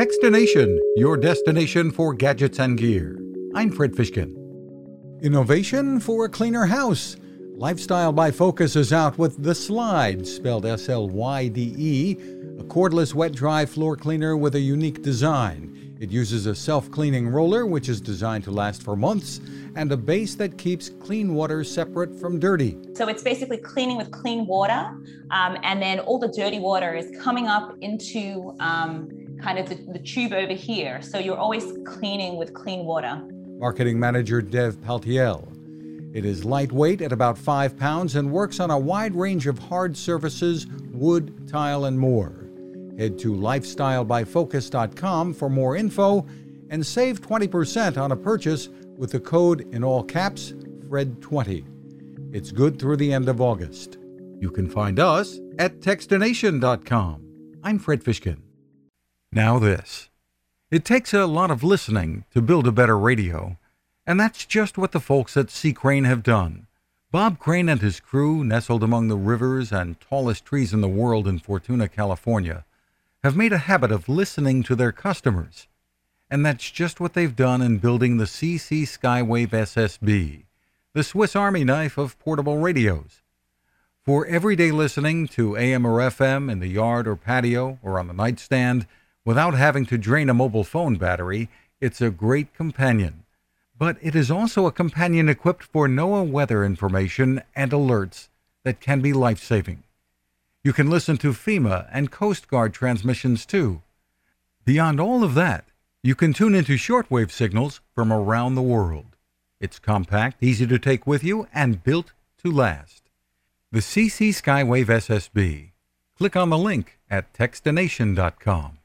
Techstination, your destination for gadgets and gear. I'm Fred Fishkin. Innovation for a cleaner house. Lifestyle by Focus is out with the Slyde, spelled S L Y D E, a cordless wet dry floor cleaner with a unique design. It uses a self cleaning roller, which is designed to last for months, and a base that keeps clean water separate from dirty. So it's basically cleaning with clean water, um, and then all the dirty water is coming up into um, kind of the, the tube over here. So you're always cleaning with clean water. Marketing Manager Dev Paltiel. It is lightweight at about 5 pounds and works on a wide range of hard surfaces, wood, tile, and more. Head to lifestylebyfocus.com for more info and save 20% on a purchase with the code in all caps FRED20. It's good through the end of August. You can find us at techstination.com. I'm Fred Fishkin. Now, this. It takes a lot of listening to build a better radio, and that's just what the folks at C. Crane have done. Bob Crane and his crew, nestled among the rivers and tallest trees in the world in Fortuna, California, have made a habit of listening to their customers. And that's just what they've done in building the CC Skywave SSB, the Swiss Army knife of portable radios. For everyday listening to AM or FM in the yard or patio or on the nightstand without having to drain a mobile phone battery, it's a great companion. But it is also a companion equipped for NOAA weather information and alerts that can be life saving. You can listen to FEMA and Coast Guard transmissions too. Beyond all of that, you can tune into shortwave signals from around the world. It's compact, easy to take with you, and built to last. The CC Skywave SSB. Click on the link at techstination.com.